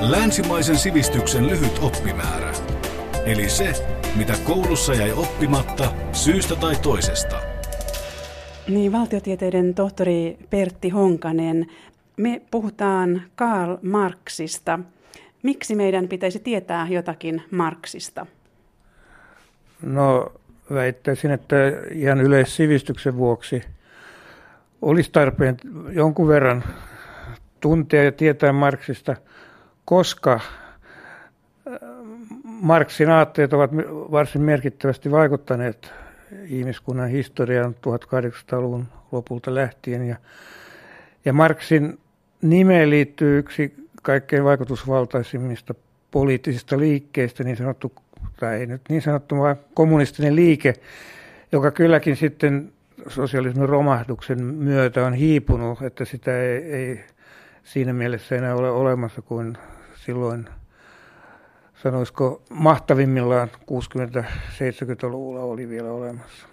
Länsimaisen sivistyksen lyhyt oppimäärä. Eli se, mitä koulussa jäi oppimatta syystä tai toisesta. Niin, valtiotieteiden tohtori Pertti Honkanen, me puhutaan Karl Marxista. Miksi meidän pitäisi tietää jotakin Marxista? No väittäisin, että ihan yleissivistyksen vuoksi olisi tarpeen jonkun verran tuntea ja tietää Marxista, koska äh, Marxin aatteet ovat varsin merkittävästi vaikuttaneet ihmiskunnan historiaan 1800-luvun lopulta lähtien. Ja, ja Marxin nimeen liittyy yksi kaikkein vaikutusvaltaisimmista poliittisista liikkeistä, niin sanottu, tai ei nyt niin sanottu, vaan kommunistinen liike, joka kylläkin sitten sosialismin romahduksen myötä on hiipunut, että sitä ei, ei siinä mielessä enää ole olemassa kuin silloin, sanoisiko mahtavimmillaan 60-70-luvulla oli vielä olemassa.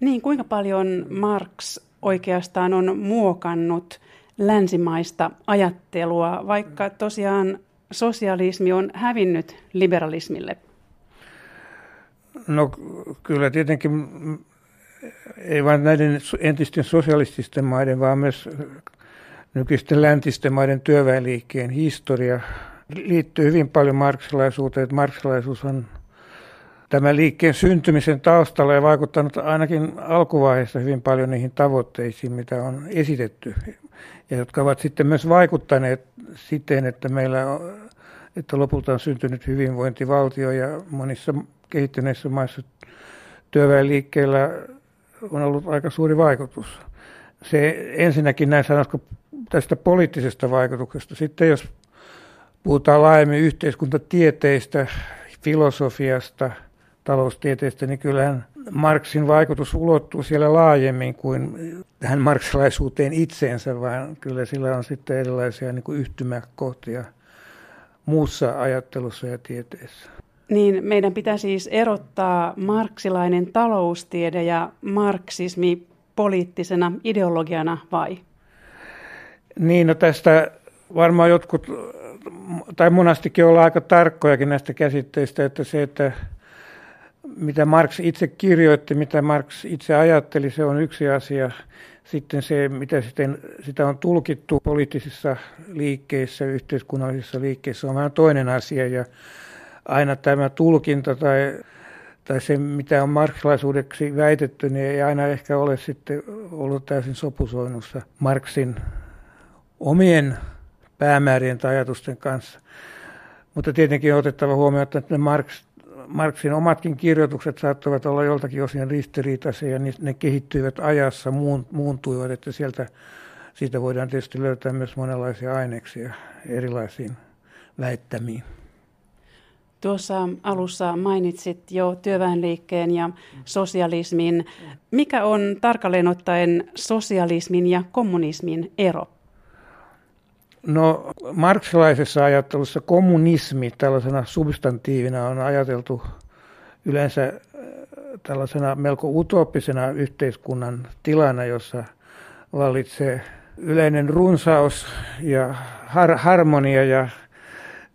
Niin, kuinka paljon Marx oikeastaan on muokannut länsimaista ajattelua, vaikka tosiaan sosialismi on hävinnyt liberalismille? No kyllä tietenkin ei vain näiden entisten sosialististen maiden, vaan myös nykyisten läntisten maiden työväenliikkeen historia liittyy hyvin paljon marksilaisuuteen. Että marksilaisuus on tämän liikkeen syntymisen taustalla ja vaikuttanut ainakin alkuvaiheessa hyvin paljon niihin tavoitteisiin, mitä on esitetty ja jotka ovat sitten myös vaikuttaneet siten, että meillä on, että lopulta on syntynyt hyvinvointivaltio ja monissa kehittyneissä maissa työväenliikkeellä on ollut aika suuri vaikutus. Se ensinnäkin näin sanoisiko tästä poliittisesta vaikutuksesta. Sitten jos puhutaan laajemmin yhteiskuntatieteistä, filosofiasta, taloustieteestä, niin kyllähän Marksin vaikutus ulottuu siellä laajemmin kuin tähän marksilaisuuteen itseensä, vaan kyllä sillä on sitten erilaisia niin kuin yhtymäkohtia muussa ajattelussa ja tieteessä. Niin meidän pitää siis erottaa marksilainen taloustiede ja marksismi poliittisena ideologiana vai? Niin, no tästä varmaan jotkut, tai monastikin ollaan aika tarkkojakin näistä käsitteistä, että se, että mitä Marx itse kirjoitti, mitä Marx itse ajatteli, se on yksi asia. Sitten se, mitä sitten, sitä on tulkittu poliittisissa liikkeissä, yhteiskunnallisissa liikkeissä, on vähän toinen asia. Ja aina tämä tulkinta tai, tai se, mitä on marksilaisuudeksi väitetty, niin ei aina ehkä ole sitten ollut täysin sopusoinnussa Marxin omien päämäärien tai ajatusten kanssa. Mutta tietenkin on otettava huomioon, että Marx Marksin omatkin kirjoitukset saattavat olla joltakin osin ristiriitaisia ja ne kehittyivät ajassa, muuntuivat, että sieltä, siitä voidaan tietysti löytää myös monenlaisia aineksia erilaisiin väittämiin. Tuossa alussa mainitsit jo työväenliikkeen ja sosialismin. Mikä on tarkalleen ottaen sosialismin ja kommunismin ero? No marksilaisessa ajattelussa kommunismi tällaisena substantiivina on ajateltu yleensä äh, tällaisena melko utooppisena yhteiskunnan tilana, jossa vallitsee yleinen runsaus ja har- harmonia ja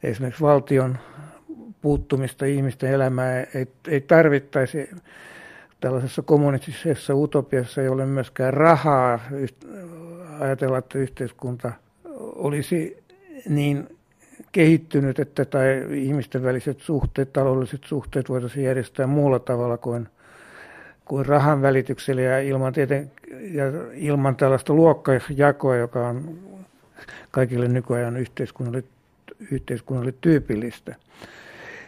esimerkiksi valtion puuttumista ihmisten elämään ei, ei tarvittaisi. Tällaisessa kommunistisessa utopiassa ei ole myöskään rahaa ajatella, että yhteiskunta – olisi niin kehittynyt, että tai ihmisten väliset suhteet, taloudelliset suhteet voitaisiin järjestää muulla tavalla kuin, kuin rahan välityksellä ja ilman, tieten, ja ilman tällaista luokkajakoa, joka on kaikille nykyajan yhteiskunnalle, yhteiskunnalle tyypillistä.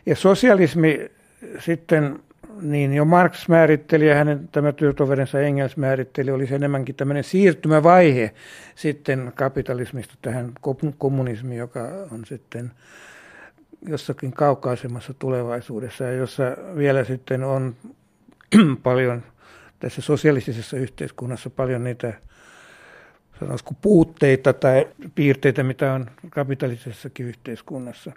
Ja sosialismi sitten niin jo Marx määritteli ja hänen tämä työtoverinsa Engels määritteli, oli se enemmänkin tämmöinen siirtymävaihe sitten kapitalismista tähän kommunismiin, joka on sitten jossakin kaukaisemmassa tulevaisuudessa ja jossa vielä sitten on paljon tässä sosialistisessa yhteiskunnassa paljon niitä sanoisiko puutteita tai piirteitä, mitä on kapitalistisessakin yhteiskunnassa.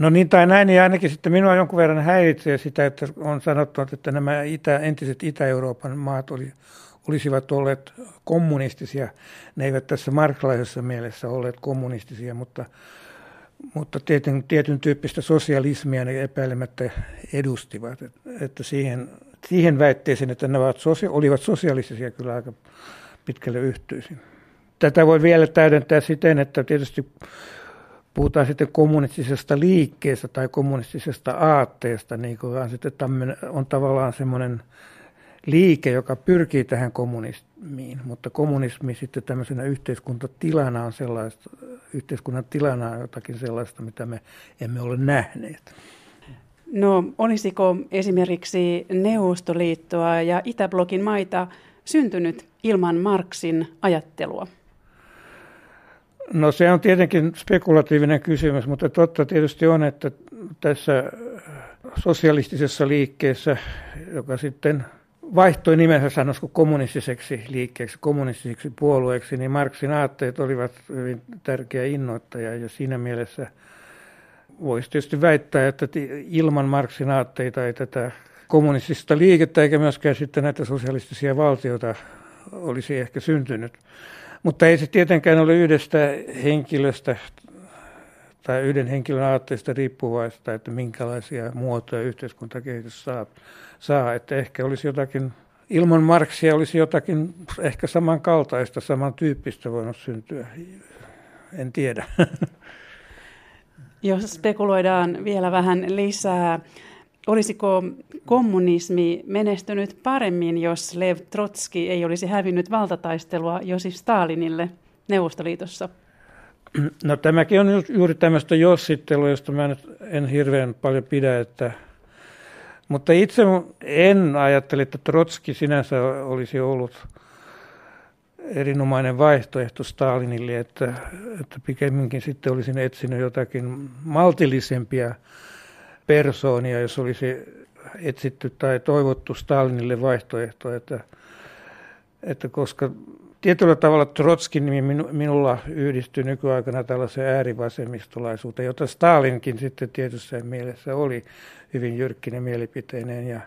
No niin tai näin, niin ainakin sitten minua jonkun verran häiritsee sitä, että on sanottu, että nämä itä, entiset Itä-Euroopan maat oli, olisivat olleet kommunistisia. Ne eivät tässä markkalaisessa mielessä olleet kommunistisia, mutta mutta tietyn, tietyn tyyppistä sosialismia ne epäilemättä edustivat. Että siihen, siihen väitteeseen, että ne olivat sosialistisia kyllä aika pitkälle yhtyisin. Tätä voi vielä täydentää siten, että tietysti puhutaan sitten kommunistisesta liikkeestä tai kommunistisesta aatteesta, niin kuin on, sitten on tavallaan semmoinen liike, joka pyrkii tähän kommunismiin, mutta kommunismi sitten tämmöisenä yhteiskuntatilana on sellaista, yhteiskunnan tilana on jotakin sellaista, mitä me emme ole nähneet. No olisiko esimerkiksi Neuvostoliittoa ja Itäblokin maita syntynyt ilman Marksin ajattelua? No se on tietenkin spekulatiivinen kysymys, mutta totta tietysti on, että tässä sosialistisessa liikkeessä, joka sitten vaihtoi nimensä sanoisiko kommunistiseksi liikkeeksi, kommunistiseksi puolueeksi, niin Marksin aatteet olivat hyvin tärkeä innoittaja ja siinä mielessä voisi tietysti väittää, että ilman Marksin aatteita ei tätä kommunistista liikettä eikä myöskään sitten näitä sosialistisia valtioita olisi ehkä syntynyt. Mutta ei se tietenkään ole yhdestä henkilöstä tai yhden henkilön aatteesta riippuvaista, että minkälaisia muotoja yhteiskuntakehitys saa. saa. Että ehkä olisi jotakin, ilman Marksia olisi jotakin ehkä samankaltaista, samantyyppistä voinut syntyä. En tiedä. Jos spekuloidaan vielä vähän lisää, Olisiko kommunismi menestynyt paremmin, jos Lev Trotski ei olisi hävinnyt valtataistelua Josif Stalinille Neuvostoliitossa? No tämäkin on juuri tämmöistä jossittelua, josta mä nyt en hirveän paljon pidä, että mutta itse en ajattele, että Trotski sinänsä olisi ollut erinomainen vaihtoehto Stalinille, että, että pikemminkin sitten olisin etsinyt jotakin maltillisempia persoonia, jos olisi etsitty tai toivottu Stalinille vaihtoehto, että, että koska tietyllä tavalla Trotskin nimi minulla yhdistyy nykyaikana tällaiseen äärivasemmistolaisuuteen, jota Stalinkin sitten tietyssä mielessä oli hyvin jyrkkinen mielipiteinen ja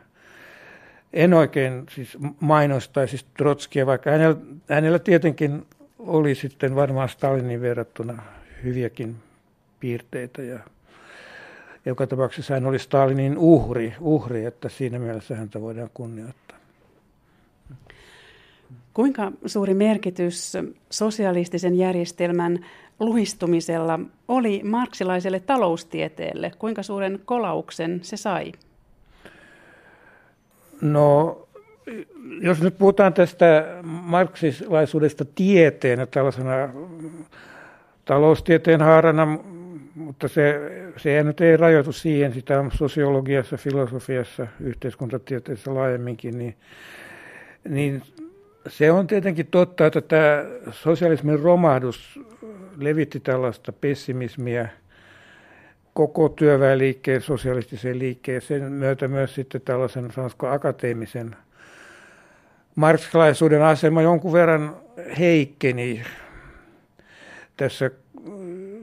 en oikein siis mainostaisi Trotskia, vaikka hänellä, hänellä tietenkin oli sitten varmaan Stalinin verrattuna hyviäkin piirteitä ja joka tapauksessa hän oli Stalinin uhri, uhri, että siinä mielessä häntä voidaan kunnioittaa. Kuinka suuri merkitys sosialistisen järjestelmän luhistumisella oli marksilaiselle taloustieteelle? Kuinka suuren kolauksen se sai? No, jos nyt puhutaan tästä marksilaisuudesta tieteenä, tällaisena taloustieteen haarana, mutta se, se nyt ei rajoitu siihen, sitä on sosiologiassa, filosofiassa, yhteiskuntatieteessä laajemminkin, niin, niin se on tietenkin totta, että tämä sosialismin romahdus levitti tällaista pessimismiä koko työväenliikkeen, sosialistiseen liikkeen, sen myötä myös sitten tällaisen sanoisiko, akateemisen marksilaisuuden asema jonkun verran heikkeni tässä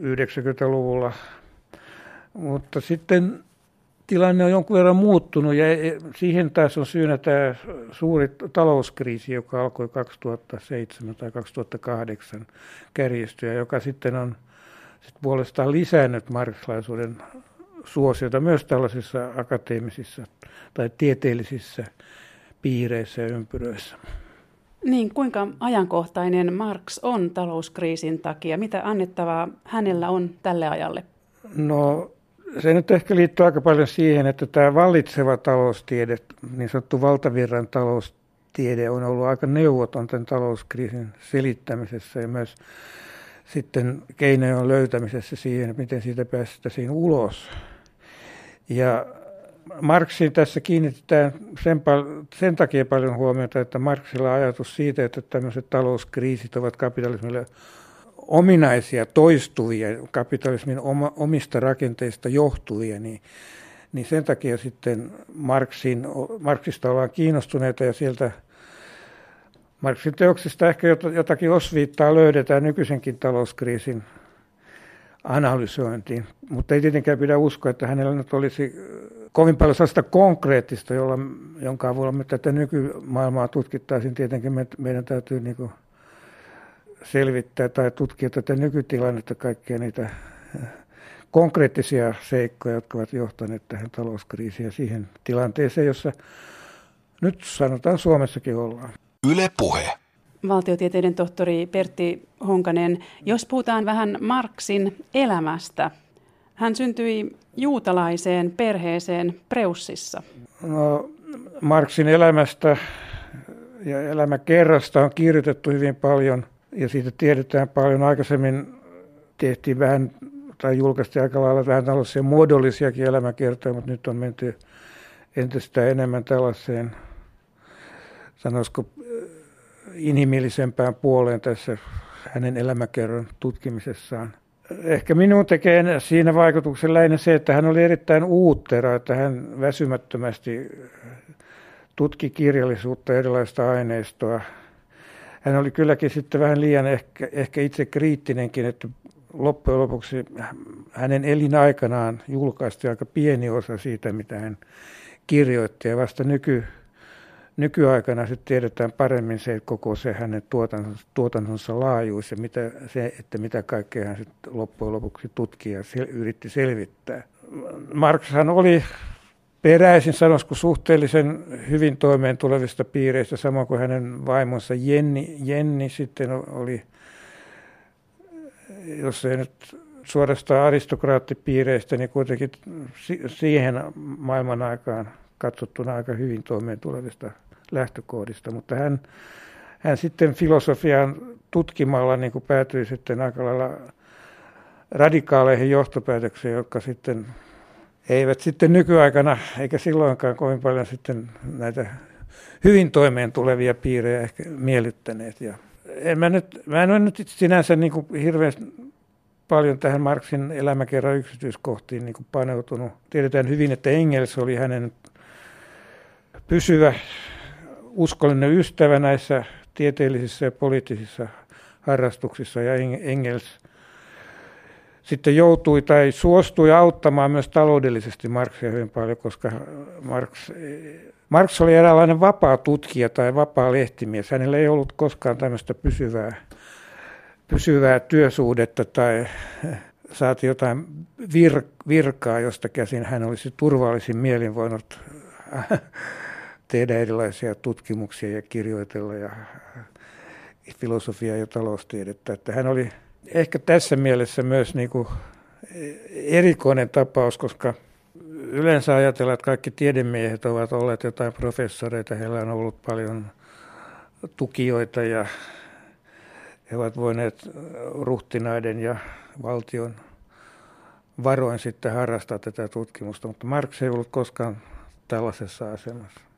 90-luvulla. Mutta sitten tilanne on jonkun verran muuttunut ja siihen taas on syynä tämä suuri talouskriisi, joka alkoi 2007 tai 2008 kärjistyä, joka sitten on sit puolestaan lisännyt marksilaisuuden suosiota myös tällaisissa akateemisissa tai tieteellisissä piireissä ja ympyröissä. Niin, kuinka ajankohtainen Marx on talouskriisin takia? Mitä annettavaa hänellä on tälle ajalle? No se nyt ehkä liittyy aika paljon siihen, että tämä vallitseva taloustiede, niin sanottu valtavirran taloustiede, on ollut aika neuvoton tämän talouskriisin selittämisessä ja myös sitten keinojen löytämisessä siihen, miten siitä päästäisiin ulos. Ja Marksiin tässä kiinnitetään sen, sen takia paljon huomiota, että Marksilla ajatus siitä, että tämmöiset talouskriisit ovat kapitalismille ominaisia, toistuvia, kapitalismin oma, omista rakenteista johtuvia, niin, niin sen takia sitten Marksin, Marksista ollaan kiinnostuneita ja sieltä Marksin teoksista ehkä jotakin osviittaa löydetään nykyisenkin talouskriisin analysointiin, mutta ei tietenkään pidä uskoa, että hänellä nyt olisi kovin paljon sellaista konkreettista, jolla, jonka avulla me tätä nykymaailmaa tutkittaisiin. Tietenkin me, meidän täytyy niin selvittää tai tutkia tätä nykytilannetta, kaikkia niitä konkreettisia seikkoja, jotka ovat johtaneet tähän talouskriisiin ja siihen tilanteeseen, jossa nyt sanotaan Suomessakin ollaan. Yle Puhe. Valtiotieteiden tohtori Pertti Honkanen, jos puhutaan vähän Marksin elämästä. Hän syntyi juutalaiseen perheeseen Preussissa. No, Marksin elämästä ja elämäkerrasta on kirjoitettu hyvin paljon ja siitä tiedetään paljon. Aikaisemmin tehtiin vähän tai julkaistiin aika lailla vähän tällaisia muodollisiakin elämäkertoja, mutta nyt on menty entistä enemmän tällaiseen, sanoisiko, inhimillisempään puoleen tässä hänen elämäkerran tutkimisessaan. Ehkä minun tekee siinä vaikutuksen lähinnä se, että hän oli erittäin uuttera, että hän väsymättömästi tutki kirjallisuutta, erilaista aineistoa. Hän oli kylläkin sitten vähän liian ehkä, ehkä itse kriittinenkin, että loppujen lopuksi hänen elinaikanaan julkaistiin aika pieni osa siitä, mitä hän kirjoitti. Ja vasta nyky, nykyaikana sitten tiedetään paremmin se koko se hänen tuotantonsa, tuotantonsa laajuus ja mitä, se, että mitä kaikkea hän sitten loppujen lopuksi tutki ja sel, yritti selvittää. Marxhan oli peräisin sanoisiko suhteellisen hyvin toimeen tulevista piireistä, samoin kuin hänen vaimonsa Jenni, Jenni sitten oli, jos ei nyt suorastaan aristokraattipiireistä, niin kuitenkin siihen maailman aikaan katsottuna aika hyvin toimeen tulevista lähtökohdista, mutta hän, hän sitten filosofian tutkimalla niin kuin päätyi sitten aika lailla radikaaleihin johtopäätöksiin, jotka sitten eivät sitten nykyaikana, eikä silloinkaan kovin paljon sitten näitä hyvin toimeen tulevia piirejä ehkä miellyttäneet. Ja en mä, nyt, mä en ole nyt sinänsä niin kuin hirveän paljon tähän Marksin elämäkerran yksityiskohtiin niin kuin paneutunut. Tiedetään hyvin, että Engels oli hänen pysyvä uskollinen ystävä näissä tieteellisissä ja poliittisissa harrastuksissa ja Engels sitten joutui tai suostui auttamaan myös taloudellisesti Marksia hyvin paljon, koska Marx, Marx oli eräänlainen vapaa tutkija tai vapaa lehtimies. Hänellä ei ollut koskaan tämmöistä pysyvää, pysyvää työsuhdetta tai saati jotain vir, virkaa, josta käsin hän olisi turvallisin mielin voinut tehdä erilaisia tutkimuksia ja kirjoitella ja filosofiaa ja taloustiedettä. Että hän oli ehkä tässä mielessä myös niin kuin erikoinen tapaus, koska yleensä ajatellaan, että kaikki tiedemiehet ovat olleet jotain professoreita, heillä on ollut paljon tukijoita ja he ovat voineet ruhtinaiden ja valtion varoin sitten harrastaa tätä tutkimusta, mutta Marx ei ollut koskaan tällaisessa asemassa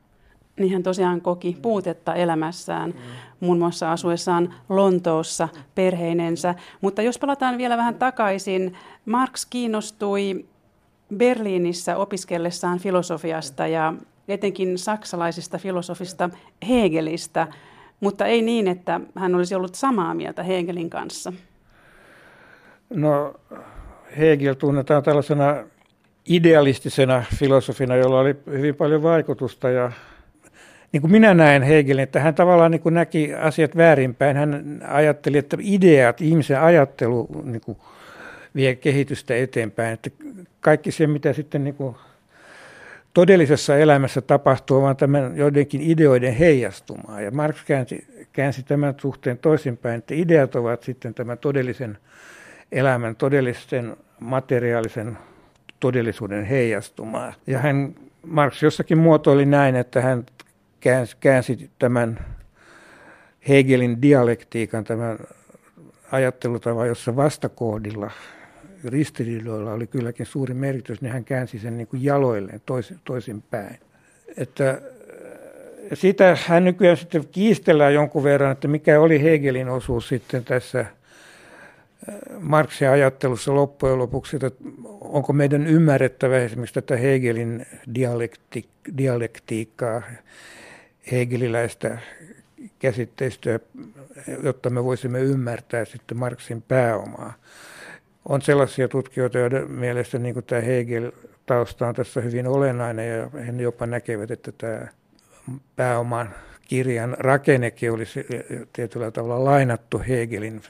niin hän tosiaan koki puutetta elämässään, muun muassa asuessaan Lontoossa perheinensä. Mutta jos palataan vielä vähän takaisin, Marx kiinnostui Berliinissä opiskellessaan filosofiasta ja etenkin saksalaisista filosofista Hegelistä, mutta ei niin, että hän olisi ollut samaa mieltä Hegelin kanssa. No Hegel tunnetaan tällaisena idealistisena filosofina, jolla oli hyvin paljon vaikutusta ja niin kuin minä näen Hegelin, että hän tavallaan niin kuin näki asiat väärinpäin. Hän ajatteli, että ideat, ihmisen ajattelu niin kuin vie kehitystä eteenpäin. Että kaikki se, mitä sitten niin kuin todellisessa elämässä tapahtuu, on tämän joidenkin ideoiden heijastumaa. Ja Marx käänsi, käänsi tämän suhteen toisinpäin, että ideat ovat sitten tämän todellisen elämän, todellisen materiaalisen todellisuuden heijastumaa. Ja hän Marx jossakin muotoili näin, että hän käänsi, tämän Hegelin dialektiikan, tämän ajattelutavan, jossa vastakohdilla, ristiriidoilla oli kylläkin suuri merkitys, niin hän käänsi sen niin kuin jaloilleen toisin, toisin päin. Että sitä hän nykyään sitten kiistellään jonkun verran, että mikä oli Hegelin osuus sitten tässä äh, Marksin ajattelussa loppujen lopuksi, että onko meidän ymmärrettävä esimerkiksi tätä Hegelin dialekti, dialektiikkaa hegeliläistä käsitteistöä, jotta me voisimme ymmärtää sitten Marksin pääomaa. On sellaisia tutkijoita, joiden mielestä niin kuin tämä Hegel-tausta on tässä hyvin olennainen ja he jopa näkevät, että tämä pääoman kirjan rakennekin olisi tietyllä tavalla lainattu Hegelin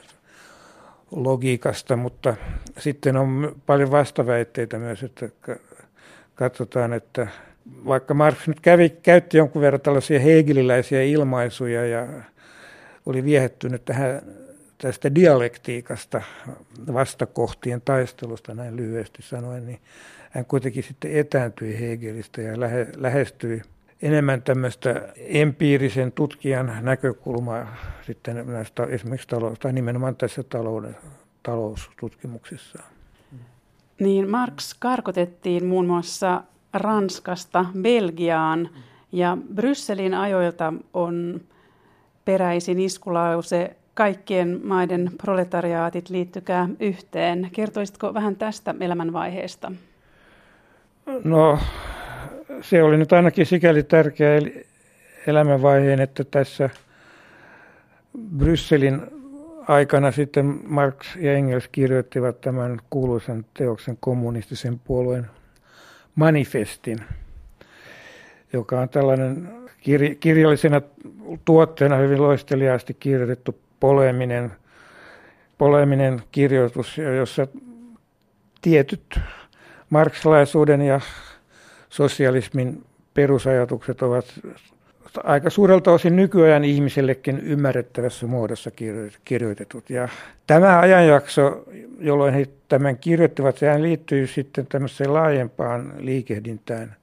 logiikasta, mutta sitten on paljon vastaväitteitä myös, että katsotaan, että vaikka Marx nyt kävi, käytti jonkun verran tällaisia hegeliläisiä ilmaisuja ja oli viehättynyt tähän tästä dialektiikasta, vastakohtien taistelusta näin lyhyesti sanoen, niin hän kuitenkin sitten etääntyi Hegelistä ja lähe, lähestyi enemmän tämmöistä empiirisen tutkijan näkökulmaa sitten näistä esimerkiksi talous, tai nimenomaan tässä talouden, taloustutkimuksessa. Niin Marx karkotettiin muun muassa Ranskasta Belgiaan ja Brysselin ajoilta on peräisin iskulause kaikkien maiden proletariaatit liittykää yhteen. Kertoisitko vähän tästä elämänvaiheesta? No se oli nyt ainakin sikäli tärkeä elämänvaiheen, että tässä Brysselin aikana sitten Marx ja Engels kirjoittivat tämän kuuluisan teoksen kommunistisen puolueen manifestin, joka on tällainen kirjallisena tuotteena hyvin loisteliaasti kirjoitettu poleminen, poleminen kirjoitus, jossa tietyt marksilaisuuden ja sosialismin perusajatukset ovat aika suurelta osin nykyajan ihmisellekin ymmärrettävässä muodossa kirjoitetut. Ja tämä ajanjakso, jolloin he tämän kirjoittivat, sehän liittyy sitten tämmöiseen laajempaan liikehdintään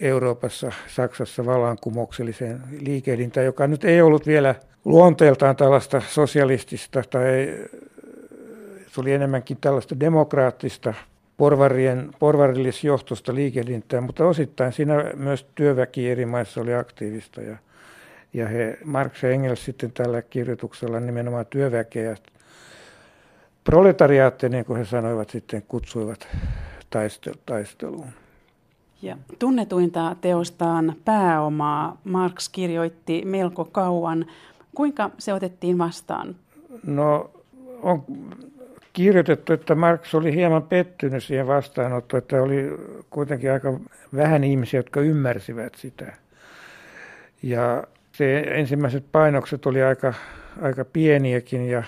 Euroopassa, Saksassa vallankumoukselliseen liikehdintään, joka nyt ei ollut vielä luonteeltaan tällaista sosialistista tai se oli enemmänkin tällaista demokraattista porvarien, porvarillisjohtoista liikehdintää, mutta osittain siinä myös työväki eri maissa oli aktiivista ja, ja he, Marx ja Engels sitten tällä kirjoituksella nimenomaan työväkeä proletariaatte, niin kuin he sanoivat sitten, kutsuivat taisteluun. Ja tunnetuinta teostaan pääomaa Marx kirjoitti melko kauan. Kuinka se otettiin vastaan? No on kirjoitettu, että Marx oli hieman pettynyt siihen vastaanottoon, että oli kuitenkin aika vähän ihmisiä, jotka ymmärsivät sitä. Ja se ensimmäiset painokset oli aika, aika pieniäkin ja,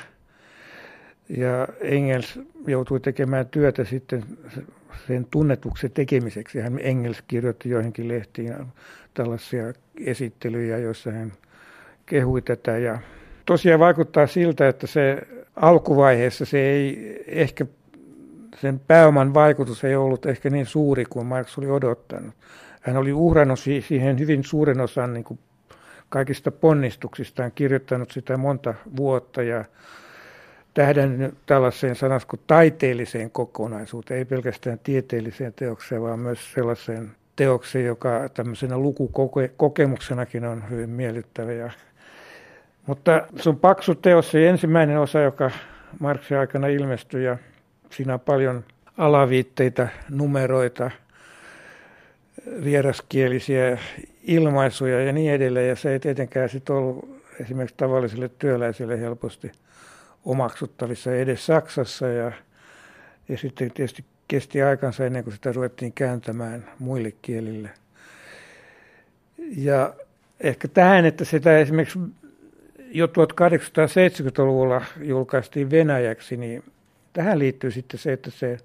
ja Engels joutui tekemään työtä sitten sen tunnetuksen tekemiseksi. Hän Engels kirjoitti joihinkin lehtiin tällaisia esittelyjä, joissa hän kehui tätä. Ja tosiaan vaikuttaa siltä, että se alkuvaiheessa se ei ehkä, sen pääoman vaikutus ei ollut ehkä niin suuri kuin Marx oli odottanut. Hän oli uhrannut siihen hyvin suuren osan niin kuin kaikista ponnistuksistaan, kirjoittanut sitä monta vuotta ja tähdännyt tällaiseen sanoisiko taiteelliseen kokonaisuuteen, ei pelkästään tieteelliseen teokseen, vaan myös sellaiseen teokseen, joka tämmöisenä lukukokemuksenakin on hyvin miellyttävä ja mutta sun paksu teos, se ensimmäinen osa, joka Marksin aikana ilmestyi ja siinä on paljon alaviitteitä, numeroita, vieraskielisiä ilmaisuja ja niin edelleen. Ja se ei tietenkään sitten ollut esimerkiksi tavallisille työläisille helposti omaksuttavissa edes Saksassa. Ja, ja sitten tietysti kesti aikansa ennen kuin sitä ruvettiin kääntämään muille kielille. Ja ehkä tähän, että sitä esimerkiksi jo 1870-luvulla julkaistiin venäjäksi, niin tähän liittyy sitten se, että se,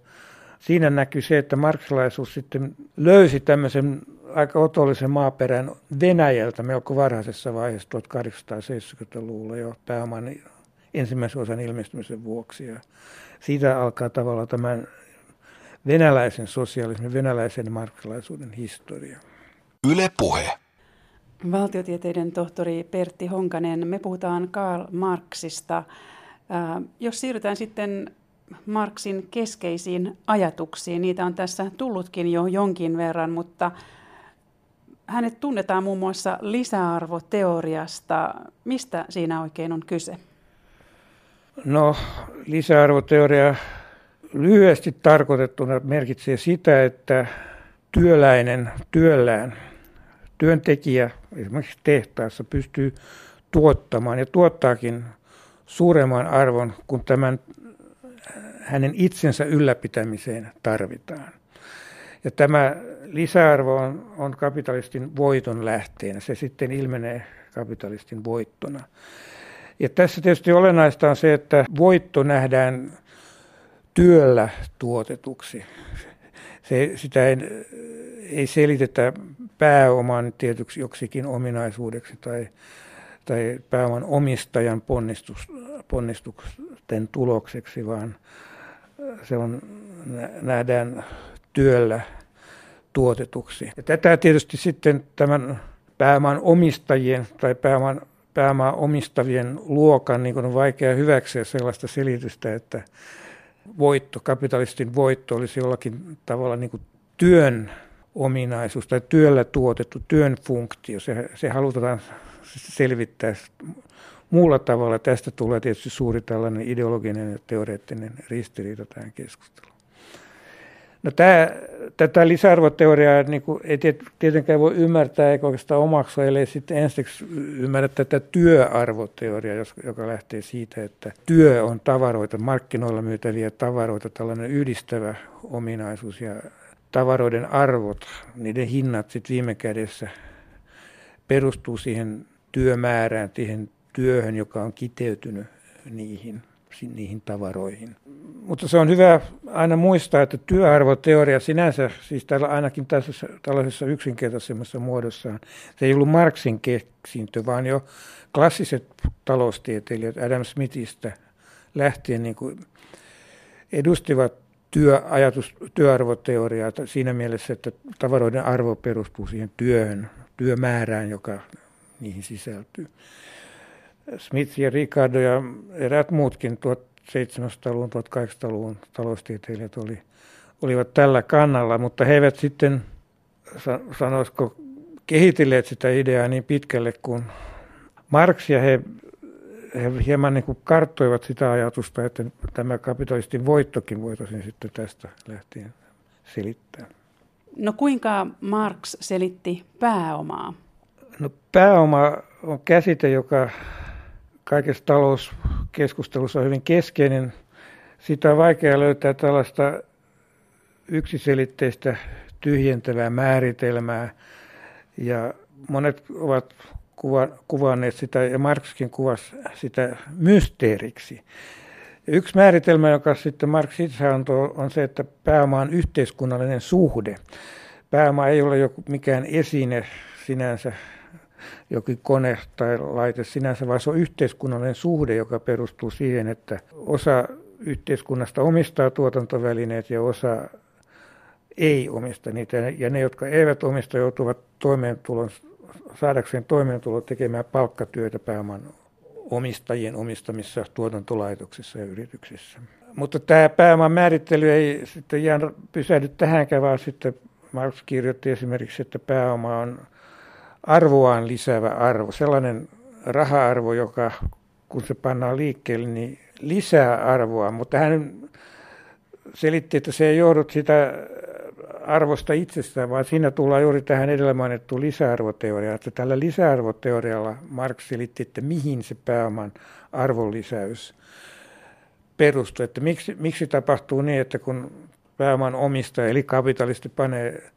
siinä näkyy se, että marksilaisuus sitten löysi tämmöisen aika otollisen maaperän Venäjältä melko varhaisessa vaiheessa 1870-luvulla jo pääoman ensimmäisen osan ilmestymisen vuoksi. Ja siitä alkaa tavallaan tämän venäläisen sosialismin, venäläisen marksilaisuuden historia. Yle Puhe. Valtiotieteiden tohtori Pertti Honkanen, me puhutaan Karl Marxista. Jos siirrytään sitten Marxin keskeisiin ajatuksiin, niitä on tässä tullutkin jo jonkin verran, mutta hänet tunnetaan muun muassa lisäarvoteoriasta. Mistä siinä oikein on kyse? No, lisäarvoteoria lyhyesti tarkoitettuna merkitsee sitä, että työläinen työllään – työntekijä esimerkiksi tehtaassa pystyy tuottamaan ja tuottaakin suuremman arvon kuin tämän hänen itsensä ylläpitämiseen tarvitaan. Ja tämä lisäarvo on, on kapitalistin voiton lähteenä. Se sitten ilmenee kapitalistin voittona. Ja tässä tietysti olennaista on se, että voitto nähdään työllä tuotetuksi. Se, sitä ei, ei selitetä pääoman tietyksi joksikin ominaisuudeksi tai, tai pääoman omistajan ponnistus, ponnistusten tulokseksi, vaan se on, nähdään työllä tuotetuksi. Ja tätä tietysti sitten tämän pääoman omistajien tai pääoman, pääomaa omistavien luokan niin on vaikea hyväksyä sellaista selitystä, että voitto, kapitalistin voitto olisi jollakin tavalla niin työn ominaisuus tai työllä tuotettu työn funktio. Se, se halutaan selvittää muulla tavalla. Tästä tulee tietysti suuri tällainen ideologinen ja teoreettinen ristiriita tähän keskusteluun. No tämä, tätä lisäarvoteoriaa niin kuin ei tietenkään voi ymmärtää eikä oikeastaan omaksua, ellei sitten ensiksi ymmärrä tätä työarvoteoriaa, joka lähtee siitä, että työ on tavaroita, markkinoilla myytäviä tavaroita, tällainen yhdistävä ominaisuus ja tavaroiden arvot, niiden hinnat sitten viime kädessä perustuu siihen työmäärään, siihen työhön, joka on kiteytynyt niihin niihin tavaroihin. Mutta se on hyvä aina muistaa, että työarvoteoria sinänsä, siis täällä ainakin tässä, tällaisessa yksinkertaisemmassa muodossaan, se ei ollut Marxin keksintö, vaan jo klassiset taloustieteilijät Adam Smithistä lähtien niin kuin edustivat työajatus, työarvoteoriaa siinä mielessä, että tavaroiden arvo perustuu siihen työhön, työmäärään, joka niihin sisältyy. Smith ja Ricardo ja eräät muutkin 1700-luvun, 1800-luvun taloustieteilijät oli, olivat tällä kannalla, mutta he eivät sitten, sanoisiko, kehitelleet sitä ideaa niin pitkälle kuin Marx ja he, he hieman niin kuin karttoivat sitä ajatusta, että tämä kapitalistin voittokin voitaisiin sitten tästä lähtien selittää. No kuinka Marx selitti pääomaa? No pääoma on käsite, joka kaikessa talouskeskustelussa on hyvin keskeinen. Siitä on vaikea löytää tällaista yksiselitteistä tyhjentävää määritelmää. Ja monet ovat kuva, kuvanneet sitä, ja Marxkin kuvasi sitä mysteeriksi. Yksi määritelmä, joka sitten Marx itse antoi, on se, että pääoma on yhteiskunnallinen suhde. Pääoma ei ole joku mikään esine sinänsä, jokin kone tai laite sinänsä, vaan se on yhteiskunnallinen suhde, joka perustuu siihen, että osa yhteiskunnasta omistaa tuotantovälineet ja osa ei omista niitä. Ja ne, jotka eivät omista, joutuvat toimeentulon, saadakseen toimeentulo tekemään palkkatyötä pääoman omistajien omistamissa tuotantolaitoksissa ja yrityksissä. Mutta tämä pääoman määrittely ei sitten jää pysähdy tähänkään, vaan sitten Marx kirjoitti esimerkiksi, että pääoma on arvoaan lisäävä arvo, sellainen raha-arvo, joka kun se pannaan liikkeelle, niin lisää arvoa, mutta hän selitti, että se ei johdu sitä arvosta itsestään, vaan siinä tullaan juuri tähän edellä mainittuun lisäarvoteoriaan, että tällä lisäarvoteorialla Marx selitti, että mihin se pääoman arvonlisäys perustuu, että miksi, miksi tapahtuu niin, että kun pääoman omistaja eli kapitalisti panee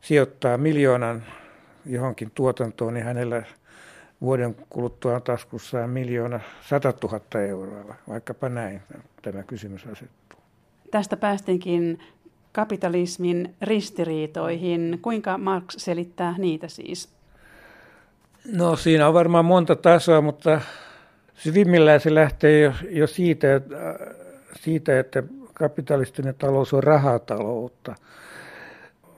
sijoittaa miljoonan johonkin tuotantoon, niin hänellä vuoden kuluttua on taskussaan miljoona sata tuhatta euroa, vaikkapa näin tämä kysymys asettuu. Tästä päästinkin kapitalismin ristiriitoihin. Kuinka Marx selittää niitä siis? No siinä on varmaan monta tasoa, mutta syvimmillään se lähtee jo, jo siitä, siitä, että kapitalistinen talous on rahataloutta –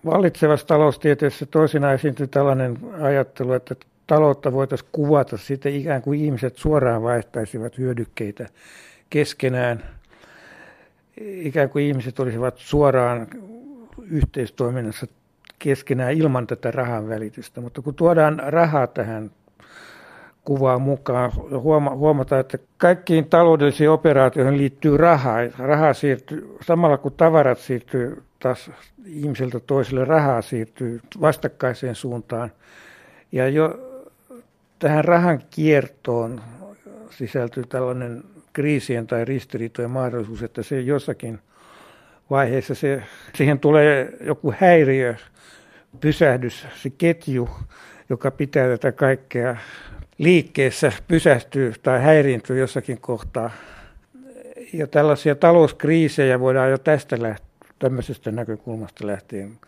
vallitsevassa taloustieteessä toisinaan esiintyy tällainen ajattelu, että taloutta voitaisiin kuvata sitten ikään kuin ihmiset suoraan vaihtaisivat hyödykkeitä keskenään. Ikään kuin ihmiset olisivat suoraan yhteistoiminnassa keskenään ilman tätä rahan välitystä. Mutta kun tuodaan rahaa tähän kuvaan mukaan, huomataan, että kaikkiin taloudellisiin operaatioihin liittyy rahaa. Raha siirtyy, samalla kun tavarat siirtyy taas ihmiseltä toiselle rahaa siirtyy vastakkaiseen suuntaan. Ja jo tähän rahan kiertoon sisältyy tällainen kriisien tai ristiriitojen mahdollisuus, että se jossakin vaiheessa se, siihen tulee joku häiriö, pysähdys, se ketju, joka pitää tätä kaikkea liikkeessä pysähtyy tai häiriintyy jossakin kohtaa. Ja tällaisia talouskriisejä voidaan jo tästä lähteä, tämmöisestä näkökulmasta lähtien,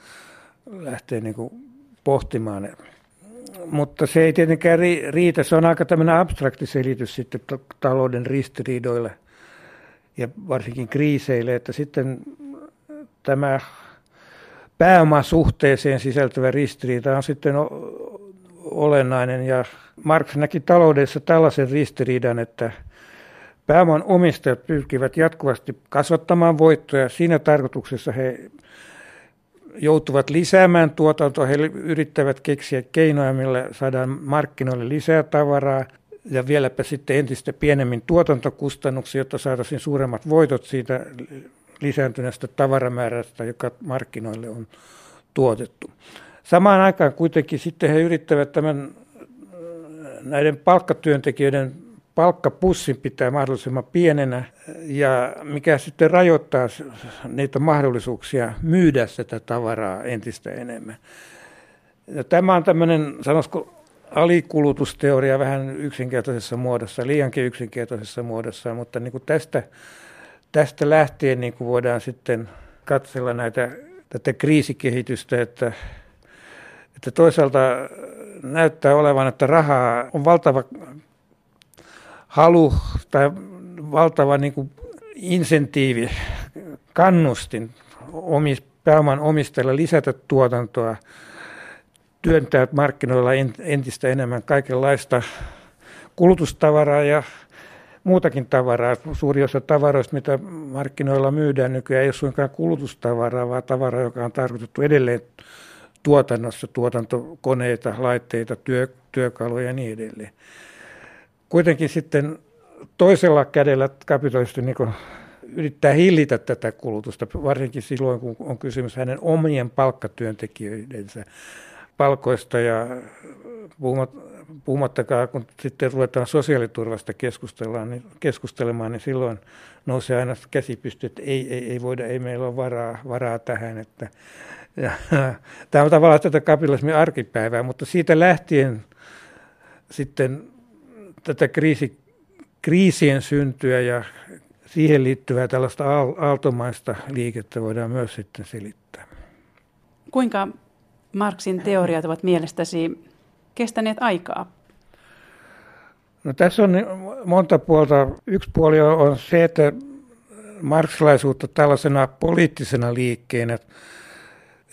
lähtien niin pohtimaan. Mutta se ei tietenkään riitä, se on aika tämmöinen abstrakti selitys sitten talouden ristiriidoille ja varsinkin kriiseille, että sitten tämä pääomasuhteeseen sisältyvä ristiriita on sitten olennainen ja Marx näki taloudessa tällaisen ristiriidan, että pääoman omistajat pyrkivät jatkuvasti kasvattamaan voittoja. Siinä tarkoituksessa he joutuvat lisäämään tuotantoa, he yrittävät keksiä keinoja, millä saadaan markkinoille lisää tavaraa ja vieläpä sitten entistä pienemmin tuotantokustannuksia, jotta saataisiin suuremmat voitot siitä lisääntyneestä tavaramäärästä, joka markkinoille on tuotettu. Samaan aikaan kuitenkin sitten he yrittävät tämän näiden palkkatyöntekijöiden palkkapussin pitää mahdollisimman pienenä ja mikä sitten rajoittaa niitä mahdollisuuksia myydä sitä tavaraa entistä enemmän. Ja tämä on tämmöinen, sanoisiko, alikulutusteoria vähän yksinkertaisessa muodossa, liiankin yksinkertaisessa muodossa, mutta niin kuin tästä, tästä lähtien niin kuin voidaan sitten katsella näitä, tätä kriisikehitystä, että, että toisaalta näyttää olevan, että rahaa on valtava halu tai valtava niin kuin insentiivi, kannustin omis, pääoman omistajilla lisätä tuotantoa, työntää markkinoilla entistä enemmän kaikenlaista kulutustavaraa ja muutakin tavaraa. Suuri osa tavaroista, mitä markkinoilla myydään nykyään, ei ole suinkaan kulutustavaraa, vaan tavaraa, joka on tarkoitettu edelleen tuotannossa, tuotantokoneita, laitteita, työ, työkaluja ja niin edelleen. Kuitenkin sitten toisella kädellä kapitalisti niin yrittää hillitä tätä kulutusta, varsinkin silloin, kun on kysymys hänen omien palkkatyöntekijöidensä palkoista ja puhumattakaan, kun sitten ruvetaan sosiaaliturvasta keskustellaan, niin, keskustelemaan, niin silloin nousee aina käsi pystyy, että ei, ei, ei voida, ei meillä ole varaa, varaa tähän. Että, ja, tämä on tavallaan tätä kapitalismin arkipäivää, mutta siitä lähtien sitten tätä kriisi, kriisien syntyä ja siihen liittyvää tällaista aaltomaista liikettä voidaan myös sitten selittää. Kuinka Marksin teoriat ovat mielestäsi kestäneet aikaa? No, tässä on monta puolta. Yksi puoli on se, että marksilaisuutta tällaisena poliittisena liikkeenä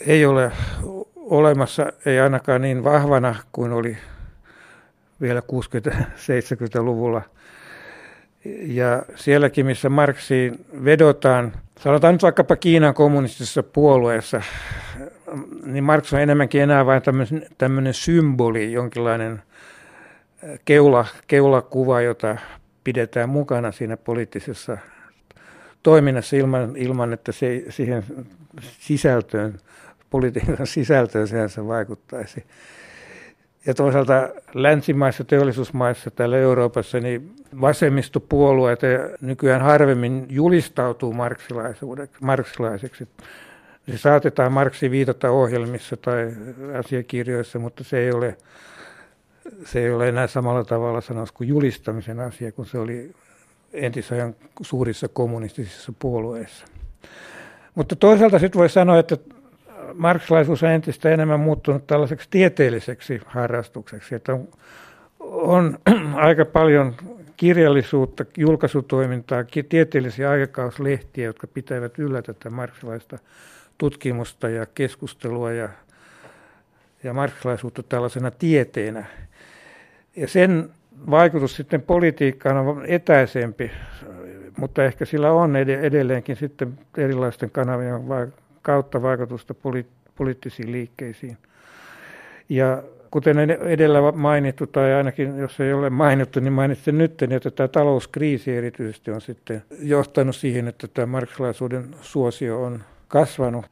ei ole olemassa, ei ainakaan niin vahvana kuin oli vielä 60-70-luvulla. Ja sielläkin, missä Marksiin vedotaan, sanotaan nyt vaikkapa Kiinan kommunistisessa puolueessa, niin Marx on enemmänkin enää vain tämmöinen, tämmöinen symboli, jonkinlainen keula, keulakuva, jota pidetään mukana siinä poliittisessa toiminnassa ilman, ilman että se siihen sisältöön, politiikan sisältöön sehän se vaikuttaisi. Ja toisaalta länsimaissa, teollisuusmaissa, täällä Euroopassa, niin vasemmistopuolueet nykyään harvemmin julistautuu marksilaiseksi. Se saatetaan Marksi viitata ohjelmissa tai asiakirjoissa, mutta se ei ole, se ei ole enää samalla tavalla sanoisi kuin julistamisen asia, kun se oli entisajan suurissa kommunistisissa puolueissa. Mutta toisaalta sitten voi sanoa, että marksilaisuus on entistä enemmän muuttunut tällaiseksi tieteelliseksi harrastukseksi, että on, on aika paljon kirjallisuutta, julkaisutoimintaa, tieteellisiä aikakauslehtiä, jotka pitävät yllä tätä marksilaista tutkimusta ja keskustelua ja, ja marksilaisuutta tällaisena tieteenä. Ja sen vaikutus sitten politiikkaan on etäisempi, mutta ehkä sillä on edelleenkin sitten erilaisten kanavien kautta vaikutusta poli- poliittisiin liikkeisiin. Ja kuten edellä mainittu, tai ainakin jos ei ole mainittu, niin mainitsin nyt, että tämä talouskriisi erityisesti on sitten johtanut siihen, että tämä marksilaisuuden suosio on kasvanut.